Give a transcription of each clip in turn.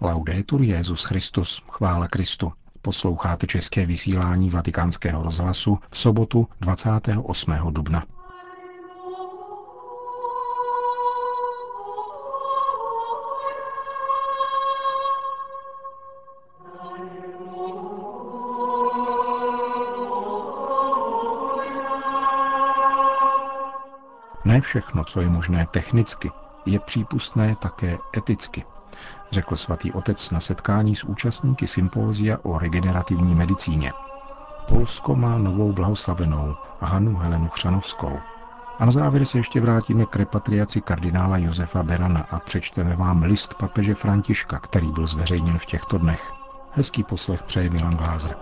Laudetur Jezus Christus, chvála Kristu. Posloucháte české vysílání Vatikánského rozhlasu v sobotu 28. dubna. Ne všechno, co je možné technicky, je přípustné také eticky, řekl svatý otec na setkání s účastníky sympózia o regenerativní medicíně. Polsko má novou blahoslavenou Hanu Helenu Chřanovskou. A na závěr se ještě vrátíme k repatriaci kardinála Josefa Berana a přečteme vám list papeže Františka, který byl zveřejněn v těchto dnech. Hezký poslech přeje Milan Glázer.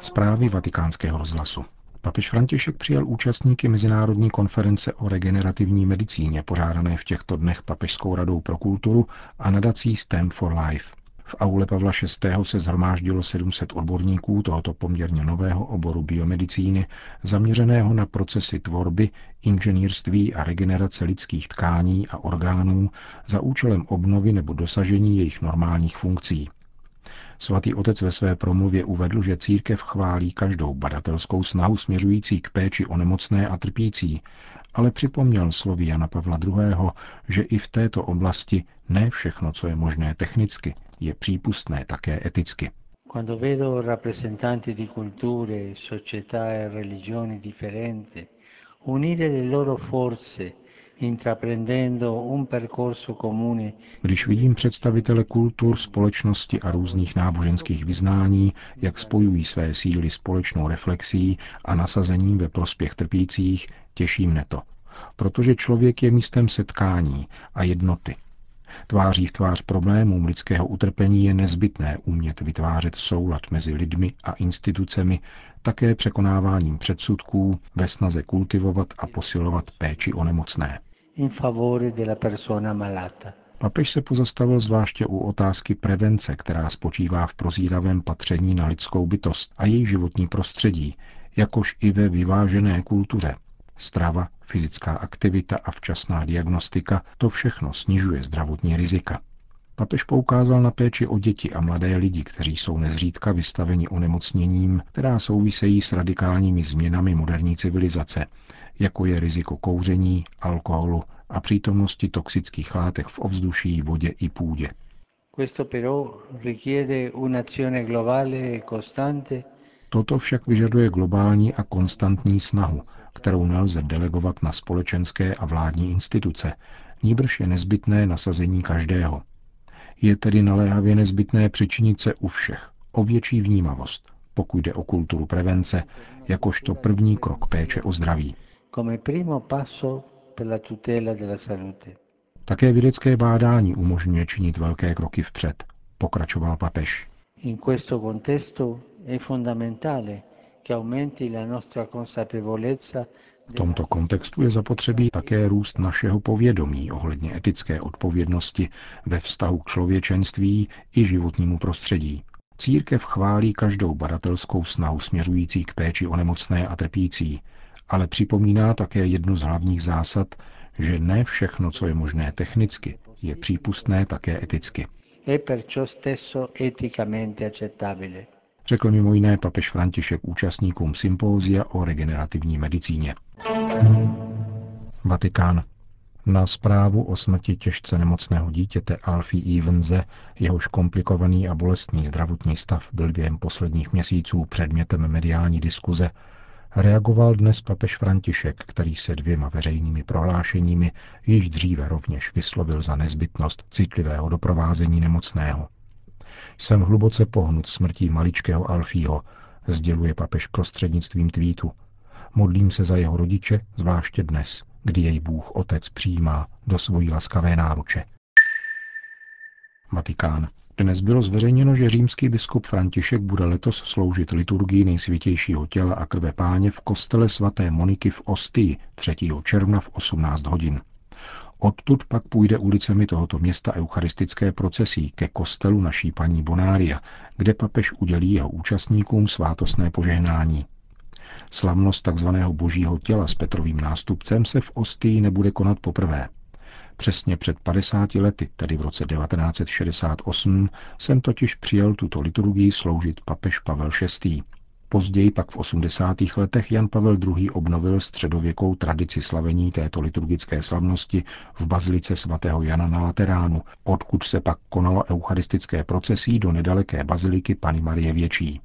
Zprávy vatikánského rozhlasu. Papež František přijal účastníky Mezinárodní konference o regenerativní medicíně, pořádané v těchto dnech Papežskou radou pro kulturu a nadací STEM for Life. V aule Pavla VI. se zhromáždilo 700 odborníků tohoto poměrně nového oboru biomedicíny, zaměřeného na procesy tvorby, inženýrství a regenerace lidských tkání a orgánů za účelem obnovy nebo dosažení jejich normálních funkcí. Svatý otec ve své promluvě uvedl, že církev chválí každou badatelskou snahu směřující k péči o nemocné a trpící, ale připomněl slovy Jana Pavla II., že i v této oblasti ne všechno, co je možné technicky, je přípustné také eticky. Quando vedo rappresentanti di culture, società e religioni differenti unire le loro forze když vidím představitele kultur, společnosti a různých náboženských vyznání, jak spojují své síly společnou reflexí a nasazením ve prospěch trpících, těší mne to. Protože člověk je místem setkání a jednoty. Tváří v tvář problémům lidského utrpení je nezbytné umět vytvářet soulad mezi lidmi a institucemi, také překonáváním předsudků ve snaze kultivovat a posilovat péči o nemocné in favore della persona malata. Papež se pozastavil zvláště u otázky prevence, která spočívá v prozíravém patření na lidskou bytost a její životní prostředí, jakož i ve vyvážené kultuře. Strava, fyzická aktivita a včasná diagnostika, to všechno snižuje zdravotní rizika. Papež poukázal na péči o děti a mladé lidi, kteří jsou nezřídka vystaveni onemocněním, která souvisejí s radikálními změnami moderní civilizace, jako je riziko kouření, alkoholu a přítomnosti toxických látek v ovzduší, vodě i půdě. E Toto však vyžaduje globální a konstantní snahu, kterou nelze delegovat na společenské a vládní instituce, níbrž je nezbytné nasazení každého. Je tedy naléhavě nezbytné přičinit se u všech o větší vnímavost, pokud jde o kulturu prevence, jakožto první krok péče o zdraví. Také vědecké bádání umožňuje činit velké kroky vpřed, pokračoval papež. In questo contesto è fondamentale che aumenti la nostra consapevolezza v tomto kontextu je zapotřebí také růst našeho povědomí ohledně etické odpovědnosti ve vztahu k člověčenství i životnímu prostředí. Církev chválí každou badatelskou snahu směřující k péči o nemocné a trpící, ale připomíná také jednu z hlavních zásad, že ne všechno, co je možné technicky, je přípustné také eticky. Řekl mimo jiné papež František účastníkům sympózia o regenerativní medicíně. Vatikán. Na zprávu o smrti těžce nemocného dítěte Alfie Evense, jehož komplikovaný a bolestný zdravotní stav byl během posledních měsíců předmětem mediální diskuze, reagoval dnes papež František, který se dvěma veřejnými prohlášeními již dříve rovněž vyslovil za nezbytnost citlivého doprovázení nemocného. Jsem hluboce pohnut smrtí maličkého Alfího, sděluje papež prostřednictvím tweetu. Modlím se za jeho rodiče, zvláště dnes, kdy jej Bůh Otec přijímá do svojí laskavé náruče. Vatikán. Dnes bylo zveřejněno, že římský biskup František bude letos sloužit liturgii nejsvětějšího těla a krve páně v kostele svaté Moniky v Ostii 3. června v 18 hodin. Odtud pak půjde ulicemi tohoto města eucharistické procesí ke kostelu naší paní Bonária, kde papež udělí jeho účastníkům svátostné požehnání. Slavnost tzv. božího těla s Petrovým nástupcem se v Ostii nebude konat poprvé. Přesně před 50 lety, tedy v roce 1968, jsem totiž přijel tuto liturgii sloužit papež Pavel VI. Později pak v 80. letech Jan Pavel II. obnovil středověkou tradici slavení této liturgické slavnosti v bazilice svatého Jana na Lateránu, odkud se pak konalo eucharistické procesí do nedaleké baziliky Pany Marie Větší.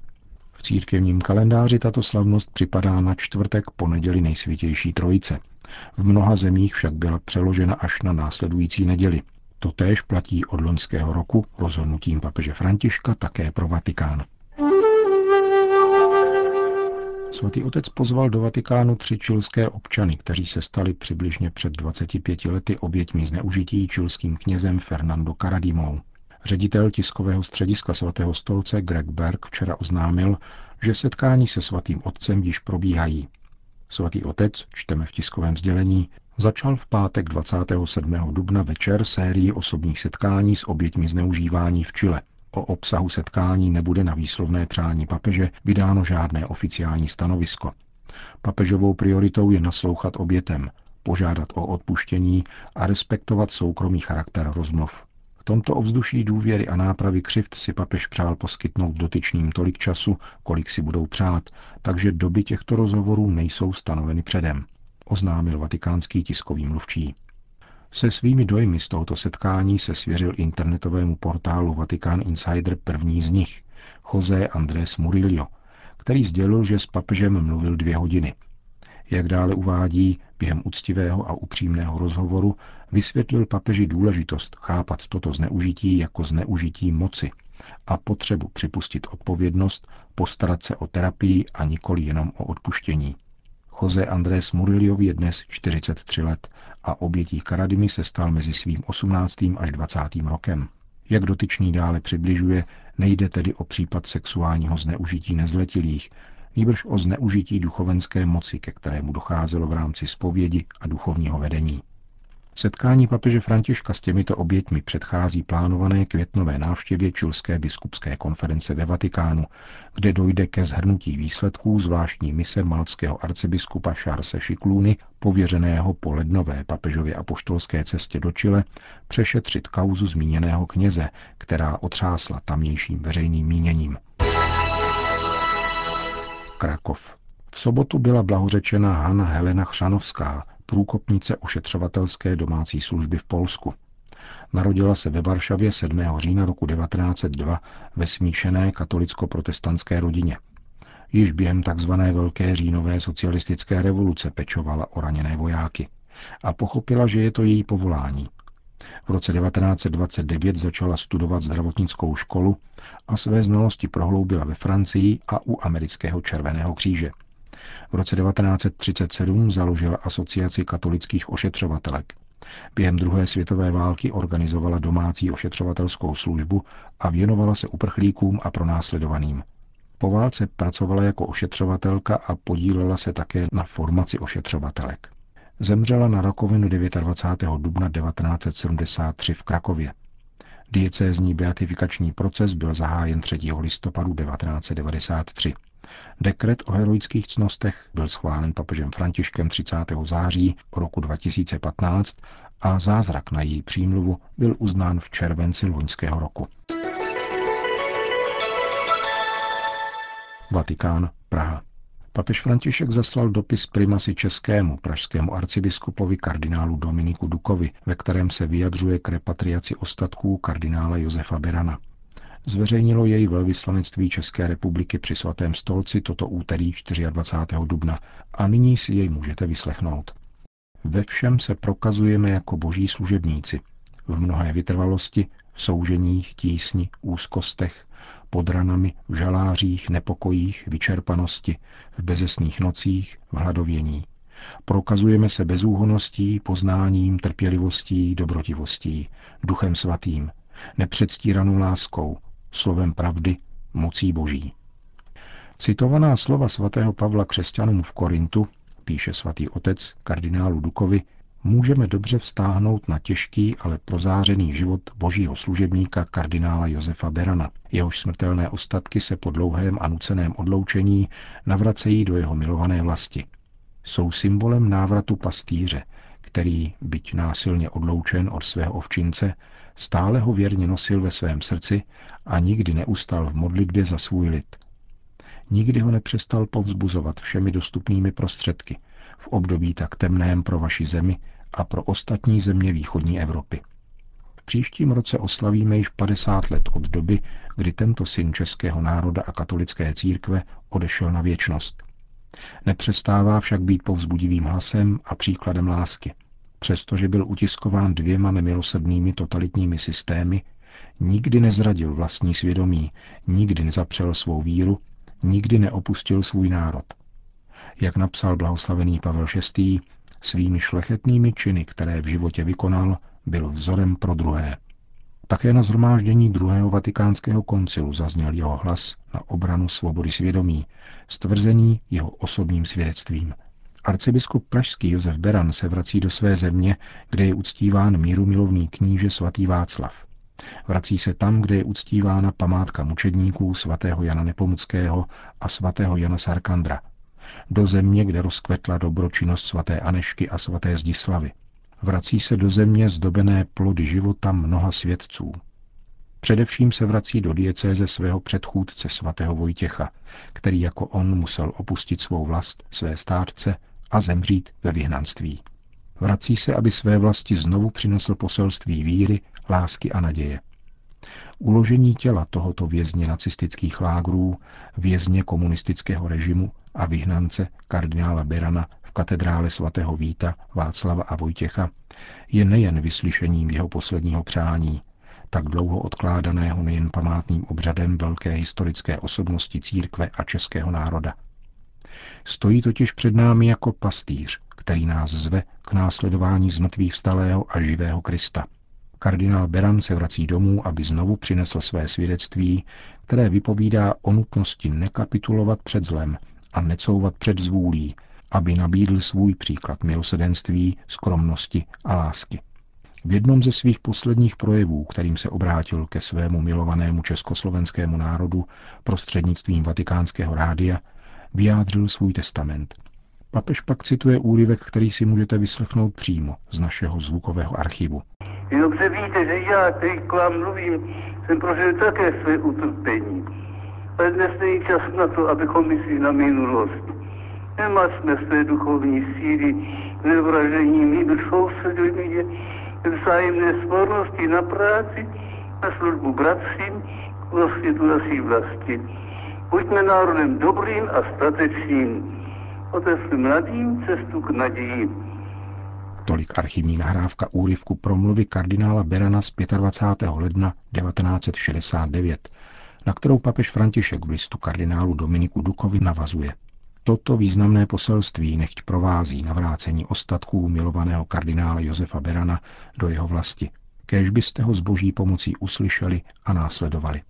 V církevním kalendáři tato slavnost připadá na čtvrtek po neděli nejsvětější trojice. V mnoha zemích však byla přeložena až na následující neděli. Totéž platí od loňského roku rozhodnutím papeže Františka také pro Vatikán. Svatý otec pozval do Vatikánu tři čilské občany, kteří se stali přibližně před 25 lety oběťmi zneužití čilským knězem Fernando Caradimou. Ředitel tiskového střediska svatého stolce Greg Berg včera oznámil, že setkání se svatým otcem již probíhají. Svatý otec, čteme v tiskovém sdělení, začal v pátek 27. dubna večer sérii osobních setkání s oběťmi zneužívání v Chile. O obsahu setkání nebude na výslovné přání papeže vydáno žádné oficiální stanovisko. Papežovou prioritou je naslouchat obětem, požádat o odpuštění a respektovat soukromý charakter rozmluv tomto ovzduší důvěry a nápravy křivt si papež přál poskytnout dotyčným tolik času, kolik si budou přát, takže doby těchto rozhovorů nejsou stanoveny předem, oznámil vatikánský tiskový mluvčí. Se svými dojmy z tohoto setkání se svěřil internetovému portálu Vatikán Insider první z nich, José Andrés Murillo, který sdělil, že s papežem mluvil dvě hodiny – jak dále uvádí, během úctivého a upřímného rozhovoru vysvětlil papeži důležitost chápat toto zneužití jako zneužití moci a potřebu připustit odpovědnost, postarat se o terapii a nikoli jenom o odpuštění. Jose Andrés Murillo je dnes 43 let a obětí Karadimy se stal mezi svým 18. až 20. rokem. Jak dotyčný dále přibližuje, nejde tedy o případ sexuálního zneužití nezletilých, nýbrž o zneužití duchovenské moci, ke kterému docházelo v rámci zpovědi a duchovního vedení. Setkání papeže Františka s těmito oběťmi předchází plánované květnové návštěvě Čilské biskupské konference ve Vatikánu, kde dojde ke zhrnutí výsledků zvláštní mise malckého arcibiskupa Charlesa Šiklůny, pověřeného po lednové papežově apoštolské cestě do Čile, přešetřit kauzu zmíněného kněze, která otřásla tamnějším veřejným míněním. Krakov. V sobotu byla blahořečena Hanna Helena Chřanovská, průkopnice ošetřovatelské domácí služby v Polsku. Narodila se ve Varšavě 7. října roku 1902 ve smíšené katolicko-protestantské rodině. Již během tzv. Velké říjnové socialistické revoluce pečovala o raněné vojáky a pochopila, že je to její povolání. V roce 1929 začala studovat zdravotnickou školu a své znalosti prohloubila ve Francii a u amerického Červeného kříže. V roce 1937 založila asociaci katolických ošetřovatelek. Během druhé světové války organizovala domácí ošetřovatelskou službu a věnovala se uprchlíkům a pronásledovaným. Po válce pracovala jako ošetřovatelka a podílela se také na formaci ošetřovatelek. Zemřela na rakovinu 29. dubna 1973 v Krakově. Diecézní beatifikační proces byl zahájen 3. listopadu 1993. Dekret o heroických cnostech byl schválen papežem Františkem 30. září roku 2015 a zázrak na její přímluvu byl uznán v červenci loňského roku. Vatikán, Praha. Papež František zaslal dopis primasi českému pražskému arcibiskupovi kardinálu Dominiku Dukovi, ve kterém se vyjadřuje k repatriaci ostatků kardinála Josefa Berana. Zveřejnilo jej velvyslanectví České republiky při svatém stolci toto úterý 24. dubna a nyní si jej můžete vyslechnout. Ve všem se prokazujeme jako boží služebníci. V mnohé vytrvalosti, v souženích, tísni, úzkostech, pod ranami, v žalářích, nepokojích, vyčerpanosti, v bezesných nocích, v hladovění. Prokazujeme se bezúhoností, poznáním, trpělivostí, dobrotivostí, duchem svatým, nepředstíranou láskou, slovem pravdy, mocí boží. Citovaná slova svatého Pavla křesťanům v Korintu, píše svatý otec kardinálu Dukovi, můžeme dobře vztáhnout na těžký, ale prozářený život božího služebníka kardinála Josefa Berana. Jehož smrtelné ostatky se po dlouhém a nuceném odloučení navracejí do jeho milované vlasti. Jsou symbolem návratu pastýře, který, byť násilně odloučen od svého ovčince, stále ho věrně nosil ve svém srdci a nikdy neustal v modlitbě za svůj lid. Nikdy ho nepřestal povzbuzovat všemi dostupnými prostředky v období tak temném pro vaši zemi a pro ostatní země východní Evropy. V příštím roce oslavíme již 50 let od doby, kdy tento syn českého národa a katolické církve odešel na věčnost. Nepřestává však být povzbudivým hlasem a příkladem lásky. Přestože byl utiskován dvěma nemilosrdnými totalitními systémy, nikdy nezradil vlastní svědomí, nikdy nezapřel svou víru, nikdy neopustil svůj národ. Jak napsal blahoslavený Pavel VI., svými šlechetnými činy, které v životě vykonal, byl vzorem pro druhé. Také na zhromáždění druhého vatikánského koncilu zazněl jeho hlas na obranu svobody svědomí, stvrzený jeho osobním svědectvím. Arcibiskup pražský Josef Beran se vrací do své země, kde je uctíván míru milovný kníže svatý Václav. Vrací se tam, kde je uctívána památka mučedníků svatého Jana Nepomuckého a svatého Jana Sarkandra. Do země, kde rozkvetla dobročinnost svaté Anešky a svaté Zdislavy. Vrací se do země zdobené plody života mnoha svědců. Především se vrací do diecéze svého předchůdce svatého Vojtěcha, který jako on musel opustit svou vlast, své stárce a zemřít ve vyhnanství. Vrací se, aby své vlasti znovu přinesl poselství víry, lásky a naděje. Uložení těla tohoto vězně nacistických lágrů, vězně komunistického režimu a vyhnance kardinála Berana v katedrále svatého Víta, Václava a Vojtěcha je nejen vyslyšením jeho posledního přání, tak dlouho odkládaného nejen památným obřadem velké historické osobnosti církve a českého národa. Stojí totiž před námi jako pastýř, který nás zve k následování zmrtvých vstalého a živého Krista. Kardinál Beran se vrací domů, aby znovu přinesl své svědectví, které vypovídá o nutnosti nekapitulovat před zlem a necouvat před zvůlí, aby nabídl svůj příklad milosedenství, skromnosti a lásky. V jednom ze svých posledních projevů, kterým se obrátil ke svému milovanému československému národu prostřednictvím vatikánského rádia, vyjádřil svůj testament. Papež pak cituje úryvek, který si můžete vyslechnout přímo z našeho zvukového archivu. Vy dobře víte, že já, který k vám mluvím, jsem prožil také své utrpení. Ale dnes není čas na to, abychom mysleli na minulost. Nemá jsme své duchovní síly nevražením, nýbrž soustředujeme vzájemné svornosti na práci, na službu bratřím, k rozsvětu naší vlasti. Buďme národem dobrým a statečným. Otevřme mladým cestu k naději. Tolik archivní nahrávka úryvku promluvy kardinála Berana z 25. ledna 1969, na kterou papež František v listu kardinálu Dominiku Dukovi navazuje. Toto významné poselství nechť provází navrácení ostatků milovaného kardinála Josefa Berana do jeho vlasti. Kéž byste ho s boží pomocí uslyšeli a následovali.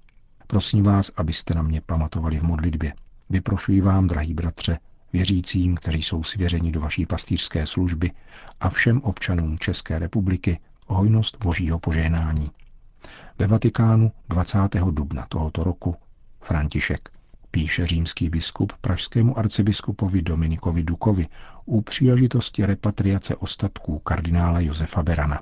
Prosím vás, abyste na mě pamatovali v modlitbě. Vyprošuji vám, drahý bratře, věřícím, kteří jsou svěřeni do vaší pastýřské služby a všem občanům České republiky hojnost božího požehnání. Ve Vatikánu 20. dubna tohoto roku František píše římský biskup pražskému arcibiskupovi Dominikovi Dukovi u příležitosti repatriace ostatků kardinála Josefa Berana.